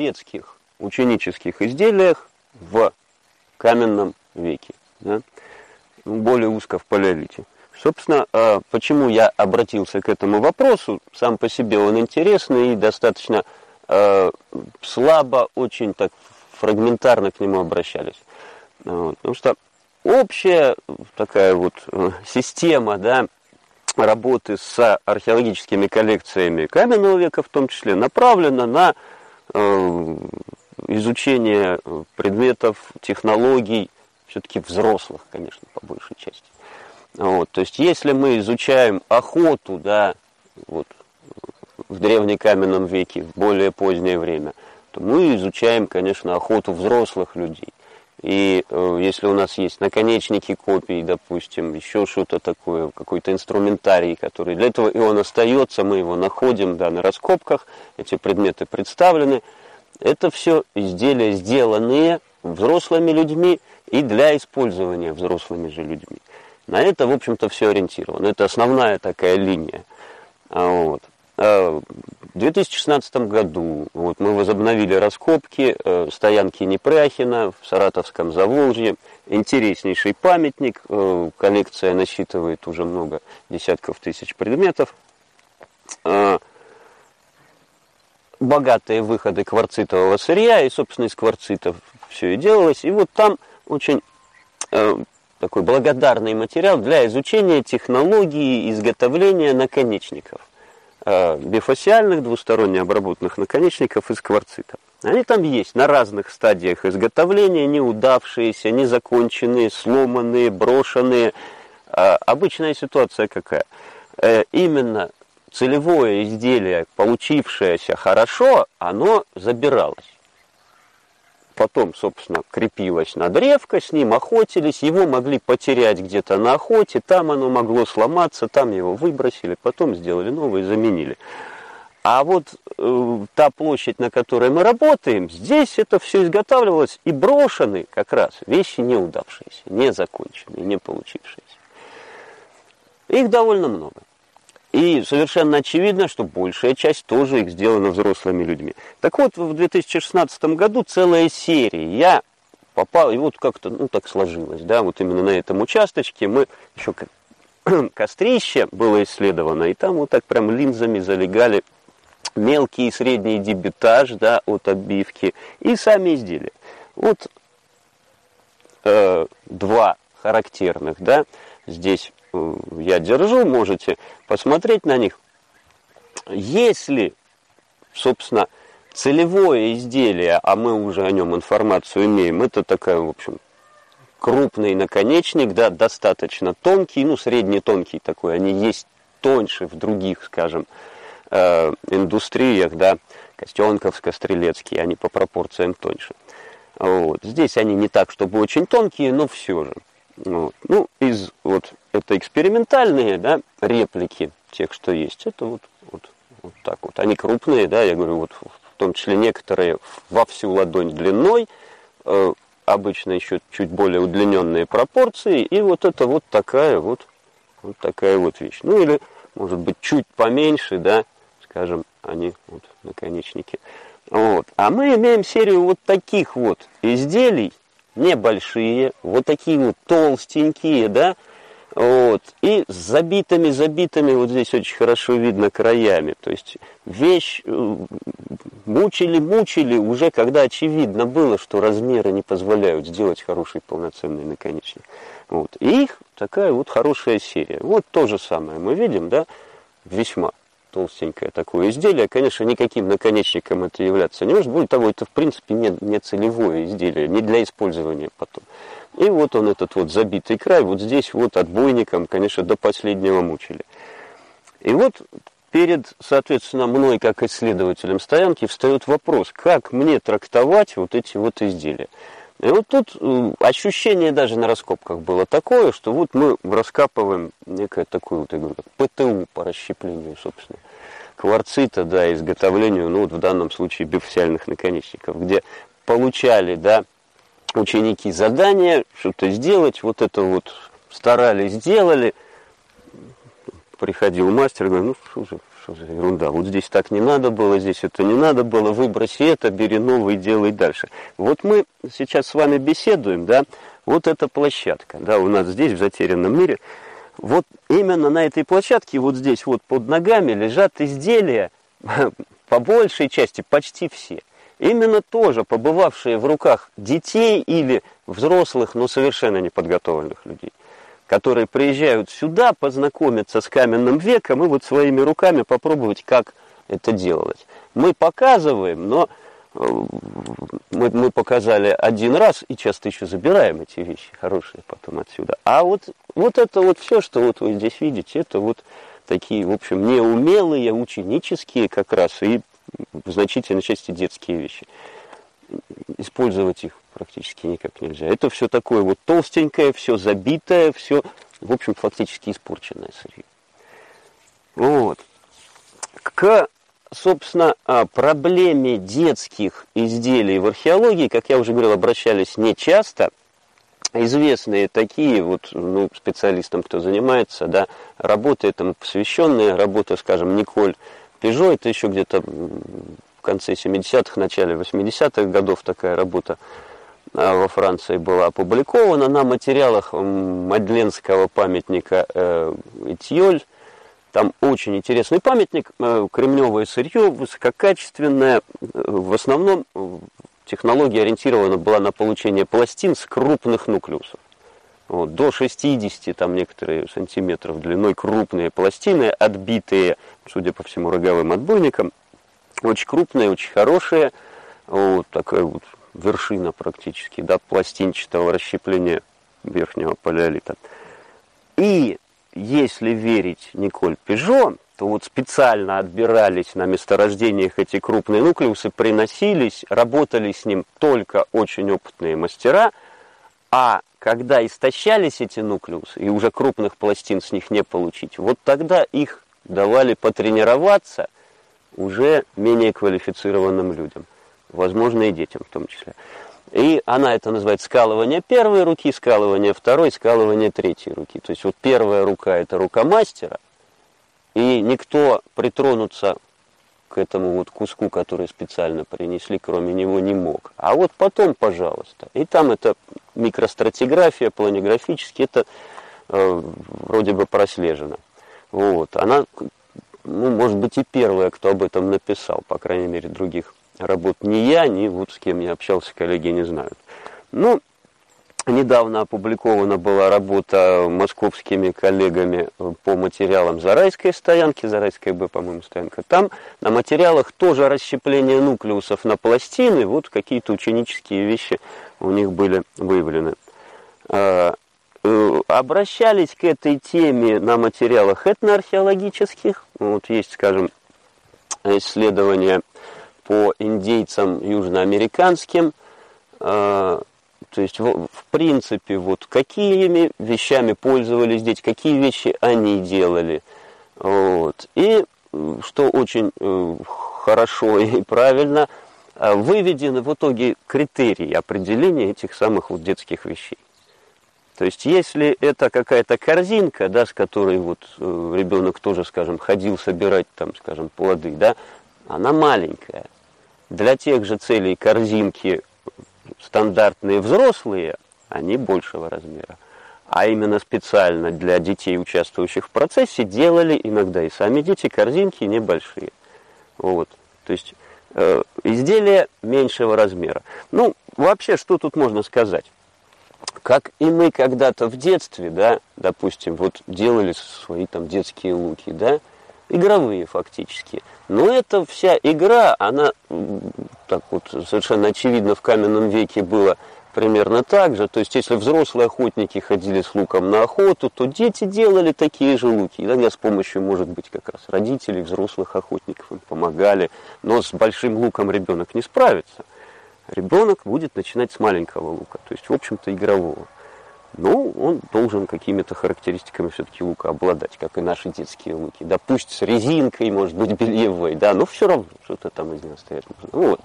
детских ученических изделиях в каменном веке, да? Более узко в палеолите. Собственно, а, почему я обратился к этому вопросу, сам по себе он интересный и достаточно а, слабо, очень так фрагментарно к нему обращались. Вот, потому что общая такая вот э, система, да, работы с археологическими коллекциями каменного века в том числе направлена на изучение предметов, технологий, все-таки взрослых, конечно, по большей части. Вот, то есть, если мы изучаем охоту, да, вот, в древнекаменном веке, в более позднее время, то мы изучаем, конечно, охоту взрослых людей. И э, если у нас есть наконечники копий, допустим, еще что-то такое, какой-то инструментарий, который для этого и он остается, мы его находим да, на раскопках, эти предметы представлены. Это все изделия, сделанные взрослыми людьми и для использования взрослыми же людьми. На это, в общем-то, все ориентировано. Это основная такая линия. А вот. А в 2016 году вот, мы возобновили раскопки э, стоянки Непряхина в Саратовском Заволжье. Интереснейший памятник. Э, коллекция насчитывает уже много десятков тысяч предметов. Э, богатые выходы кварцитового сырья, и, собственно, из кварцитов все и делалось. И вот там очень э, такой благодарный материал для изучения технологии изготовления наконечников. Э, бифасиальных двусторонне обработанных наконечников из кварцита. Они там есть на разных стадиях изготовления, неудавшиеся, незаконченные, сломанные, брошенные. Э, обычная ситуация какая? Э, именно целевое изделие, получившееся хорошо, оно забиралось потом, собственно, крепилось на древко, с ним охотились, его могли потерять где-то на охоте, там оно могло сломаться, там его выбросили, потом сделали новое заменили. А вот э, та площадь, на которой мы работаем, здесь это все изготавливалось и брошены как раз вещи неудавшиеся, незаконченные, не получившиеся. Их довольно много. И совершенно очевидно, что большая часть тоже их сделана взрослыми людьми. Так вот, в 2016 году целая серия. Я попал, и вот как-то, ну, так сложилось, да, вот именно на этом участочке мы еще кострище было исследовано, и там вот так прям линзами залегали мелкий и средний дебютаж, да, от обивки, и сами изделия. Вот э, два характерных, да, здесь я держу, можете посмотреть на них. Если, собственно, целевое изделие, а мы уже о нем информацию имеем, это такая, в общем, крупный наконечник, да, достаточно тонкий, ну, средне тонкий такой, они есть тоньше в других, скажем, э, индустриях, да, Костенковско-Стрелецкий, они по пропорциям тоньше. Вот. Здесь они не так, чтобы очень тонкие, но все же. Вот. Ну, из вот это экспериментальные, да, реплики тех, что есть. Это вот, вот, вот так вот. Они крупные, да, я говорю, вот в том числе некоторые во всю ладонь длиной, э, обычно еще чуть более удлиненные пропорции, и вот это вот такая вот, вот такая вот вещь. Ну или, может быть, чуть поменьше, да, скажем, они вот наконечники. Вот. А мы имеем серию вот таких вот изделий, небольшие, вот такие вот толстенькие, да, вот, и с забитыми, забитыми, вот здесь очень хорошо видно краями, то есть вещь э, мучили, мучили, уже когда очевидно было, что размеры не позволяют сделать хороший полноценный наконечник. Вот, и их такая вот хорошая серия. Вот то же самое мы видим, да, весьма толстенькое такое изделие. Конечно, никаким наконечником это являться не может. Более того, это в принципе не, не целевое изделие, не для использования потом. И вот он, этот вот забитый край, вот здесь вот отбойником, конечно, до последнего мучили. И вот перед, соответственно, мной, как исследователем стоянки, встает вопрос, как мне трактовать вот эти вот изделия. И вот тут ощущение даже на раскопках было такое, что вот мы раскапываем некое такое, вот, я говорю, ПТУ по расщеплению, собственно, кварцита, да, изготовлению, ну вот в данном случае бифасиальных наконечников, где получали, да, ученики задания, что-то сделать, вот это вот старались, сделали, приходил мастер, говорит, ну что же, что за ерунда, вот здесь так не надо было, здесь это не надо было, выброси это, бери новый, делай дальше. Вот мы сейчас с вами беседуем, да, вот эта площадка, да, у нас здесь, в затерянном мире, вот именно на этой площадке, вот здесь вот под ногами лежат изделия, по большей части почти все. Именно тоже побывавшие в руках детей или взрослых, но совершенно неподготовленных людей которые приезжают сюда познакомиться с каменным веком и вот своими руками попробовать, как это делать. Мы показываем, но э, мы, мы показали один раз и часто еще забираем эти вещи хорошие потом отсюда. А вот, вот это вот все, что вот вы здесь видите, это вот такие, в общем, неумелые, ученические как раз и в значительной части детские вещи. Использовать их практически никак нельзя. Это все такое вот толстенькое, все забитое, все, в общем, фактически испорченное сырье. Вот. К, собственно, проблеме детских изделий в археологии, как я уже говорил, обращались не часто. Известные такие вот ну, специалистам, кто занимается, да, работы этому посвященные, работа, скажем, Николь Пежо, это еще где-то в конце 70-х, начале 80-х годов такая работа во Франции была опубликована на материалах Мадленского памятника э, Этьоль. Там очень интересный памятник, э, кремневое сырье, высококачественное. В основном технология ориентирована была на получение пластин с крупных нуклеусов. Вот, до 60 там некоторые сантиметров длиной крупные пластины, отбитые, судя по всему, роговым отбойником. Очень крупные, очень хорошие. Вот такая вот вершина практически, да, пластинчатого расщепления верхнего палеолита. И если верить Николь Пежо, то вот специально отбирались на месторождениях эти крупные нуклеусы, приносились, работали с ним только очень опытные мастера, а когда истощались эти нуклеусы, и уже крупных пластин с них не получить, вот тогда их давали потренироваться уже менее квалифицированным людям возможно, и детям в том числе. И она это называет скалывание первой руки, скалывание второй, скалывание третьей руки. То есть вот первая рука – это рука мастера, и никто притронуться к этому вот куску, который специально принесли, кроме него не мог. А вот потом, пожалуйста. И там это микростратиграфия, планиграфически, это э, вроде бы прослежено. Вот. Она, ну, может быть, и первая, кто об этом написал, по крайней мере, других работ ни я, ни вот с кем я общался, коллеги не знают. Ну, недавно опубликована была работа московскими коллегами по материалам Зарайской стоянки, Зарайская Б, по-моему, стоянка. Там на материалах тоже расщепление нуклеусов на пластины, вот какие-то ученические вещи у них были выявлены. А, э, обращались к этой теме на материалах этноархеологических. Вот есть, скажем, исследования по индейцам южноамериканским, э, то есть, в, в принципе, вот какими вещами пользовались дети, какие вещи они делали. Вот. И, что очень э, хорошо и правильно, э, выведены в итоге критерии определения этих самых вот детских вещей. То есть, если это какая-то корзинка, да, с которой вот э, ребенок тоже, скажем, ходил собирать там, скажем, плоды, да, она маленькая. Для тех же целей корзинки стандартные взрослые, они большего размера. А именно специально для детей, участвующих в процессе, делали иногда и сами дети корзинки небольшие. Вот. То есть э, изделия меньшего размера. Ну, вообще, что тут можно сказать? Как и мы когда-то в детстве, да, допустим, вот делали свои там детские луки, да, игровые фактически. Но эта вся игра, она, так вот, совершенно очевидно, в каменном веке было примерно так же. То есть, если взрослые охотники ходили с луком на охоту, то дети делали такие же луки. Иногда с помощью, может быть, как раз родителей, взрослых охотников им помогали. Но с большим луком ребенок не справится. Ребенок будет начинать с маленького лука, то есть, в общем-то, игрового. Ну, он должен какими-то характеристиками все-таки лука обладать, как и наши детские луки. Да пусть с резинкой, может быть, бельевой, да, но все равно что-то там из него стоять можно. Вот.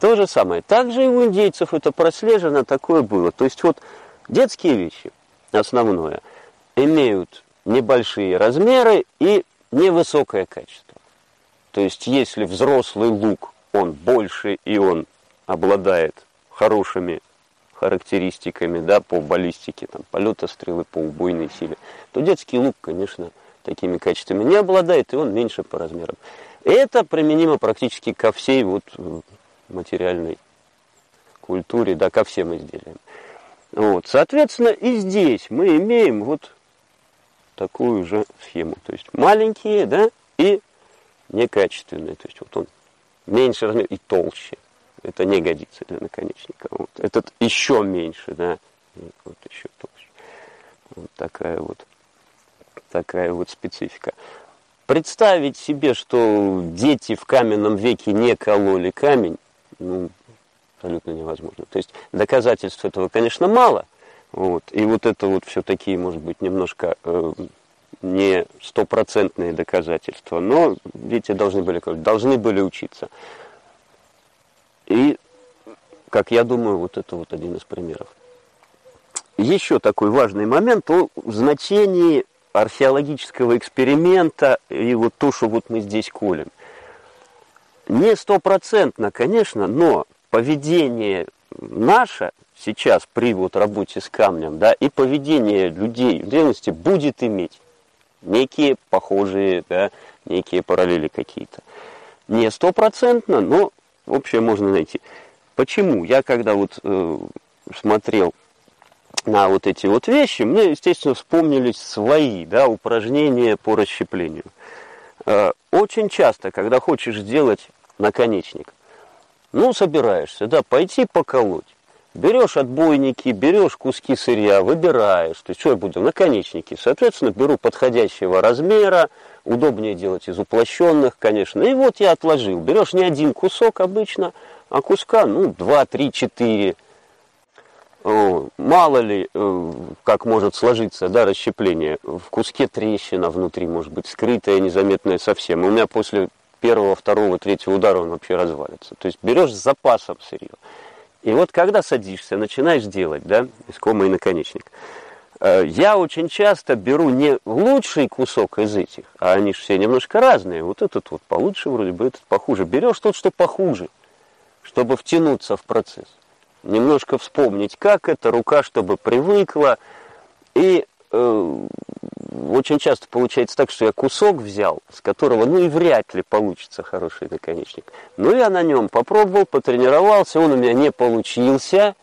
То же самое. Также и у индейцев это прослежено, такое было. То есть вот детские вещи, основное, имеют небольшие размеры и невысокое качество. То есть если взрослый лук, он больше и он обладает хорошими характеристиками да, по баллистике, там, полета стрелы, по убойной силе, то детский лук, конечно, такими качествами не обладает, и он меньше по размерам. Это применимо практически ко всей вот э, материальной культуре, да, ко всем изделиям. Вот, соответственно, и здесь мы имеем вот такую же схему. То есть маленькие, да, и некачественные. То есть вот он меньше размер и толще. Это не годится для наконечника. Вот. Этот еще меньше, да, вот еще толще. Вот такая вот, такая вот специфика. Представить себе, что дети в каменном веке не кололи камень, ну, абсолютно невозможно. То есть доказательств этого, конечно, мало. Вот, и вот это вот все такие, может быть, немножко э, не стопроцентные доказательства, но дети должны были, должны были учиться. И, как я думаю, вот это вот один из примеров. Еще такой важный момент о значении археологического эксперимента и вот то, что вот мы здесь колем. Не стопроцентно, конечно, но поведение наше сейчас при вот работе с камнем, да, и поведение людей в древности будет иметь некие похожие, да, некие параллели какие-то. Не стопроцентно, но общее можно найти. Почему? Я когда вот э, смотрел на вот эти вот вещи, мне, естественно, вспомнились свои, да, упражнения по расщеплению. Э, очень часто, когда хочешь сделать наконечник, ну, собираешься, да, пойти поколоть. Берешь отбойники, берешь куски сырья, выбираешь. То есть, что я буду? Наконечники. Соответственно, беру подходящего размера, удобнее делать из уплощенных, конечно. И вот я отложил. Берешь не один кусок обычно, а куска, ну, два, три, четыре. Мало ли, э, как может сложиться, да, расщепление. В куске трещина внутри, может быть, скрытая, незаметная совсем. У меня после первого, второго, третьего удара он вообще развалится. То есть берешь с запасом сырье. И вот когда садишься, начинаешь делать, да, искомый наконечник, я очень часто беру не лучший кусок из этих, а они же все немножко разные. Вот этот вот получше вроде бы, этот похуже. Берешь тот, что похуже, чтобы втянуться в процесс. Немножко вспомнить, как это, рука, чтобы привыкла. И э, очень часто получается так, что я кусок взял, с которого, ну и вряд ли получится хороший наконечник. Ну я на нем попробовал, потренировался, он у меня не получился,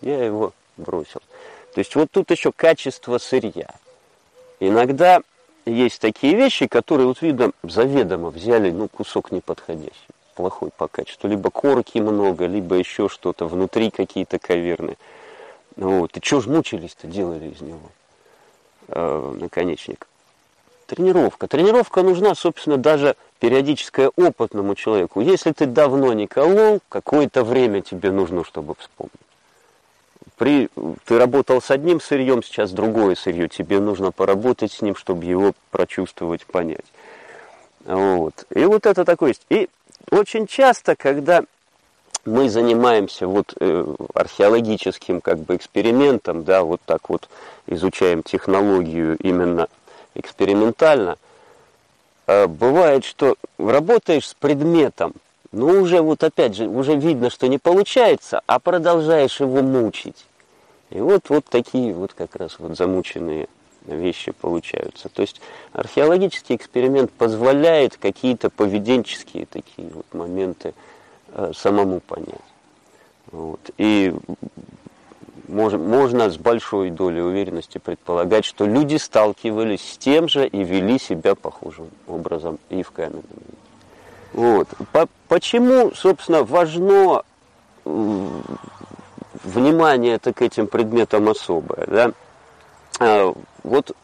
я его бросил. То есть вот тут еще качество сырья. Иногда есть такие вещи, которые вот видно заведомо взяли, ну кусок неподходящий, плохой по качеству. Либо корки много, либо еще что-то, внутри какие-то каверны. Вот. И что ж мучились-то, делали из него? э, наконечник. Тренировка. Тренировка нужна, собственно, даже периодическая опытному человеку. Если ты давно не колол, какое-то время тебе нужно, чтобы вспомнить. При, ты работал с одним сырьем, сейчас другое сырье. Тебе нужно поработать с ним, чтобы его прочувствовать, понять. Вот. И вот это такое есть. И очень часто, когда мы занимаемся вот э, археологическим как бы экспериментом, да, вот так вот изучаем технологию именно экспериментально, э, бывает, что работаешь с предметом, но уже вот опять же, уже видно, что не получается, а продолжаешь его мучить. И вот, вот такие вот как раз вот замученные вещи получаются. То есть археологический эксперимент позволяет какие-то поведенческие такие вот моменты Э, самому понять. Вот. И можно, можно с большой долей уверенности предполагать, что люди сталкивались с тем же и вели себя похожим образом и в каменном мире. Вот. Почему, собственно, важно внимание это к этим предметам особое? Да? А, вот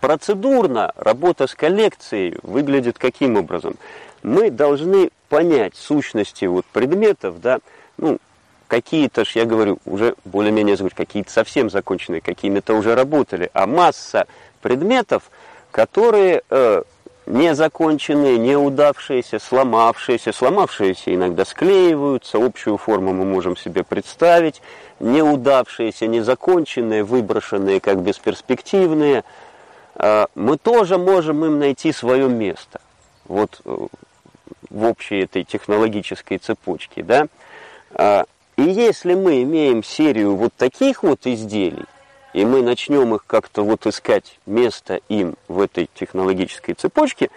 процедурно работа с коллекцией выглядит каким образом? Мы должны понять сущности вот предметов, да, ну, какие-то ж, я говорю, уже более-менее какие-то совсем законченные, какими-то уже работали, а масса предметов, которые э, незаконченные, неудавшиеся, сломавшиеся, сломавшиеся иногда склеиваются, общую форму мы можем себе представить, неудавшиеся, незаконченные, выброшенные как бесперспективные, э, мы тоже можем им найти свое место. Вот э, в общей этой технологической цепочке, да. А, и если мы имеем серию вот таких вот изделий, и мы начнем их как-то вот искать место им в этой технологической цепочке,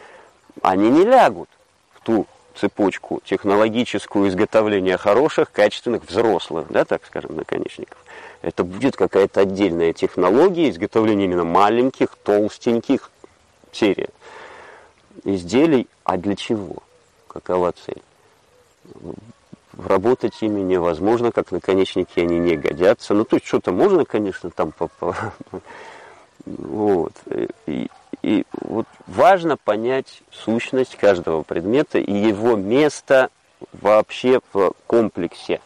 они не лягут в ту цепочку технологическую изготовления хороших, качественных, взрослых, да, так скажем, наконечников. Это будет какая-то отдельная технология изготовления именно маленьких, толстеньких серий изделий. А для чего? Какова цель? Работать ими невозможно, как наконечники они не годятся. Ну, то есть что-то можно, конечно, там... Вот. И, и вот важно понять сущность каждого предмета и его место вообще в комплексе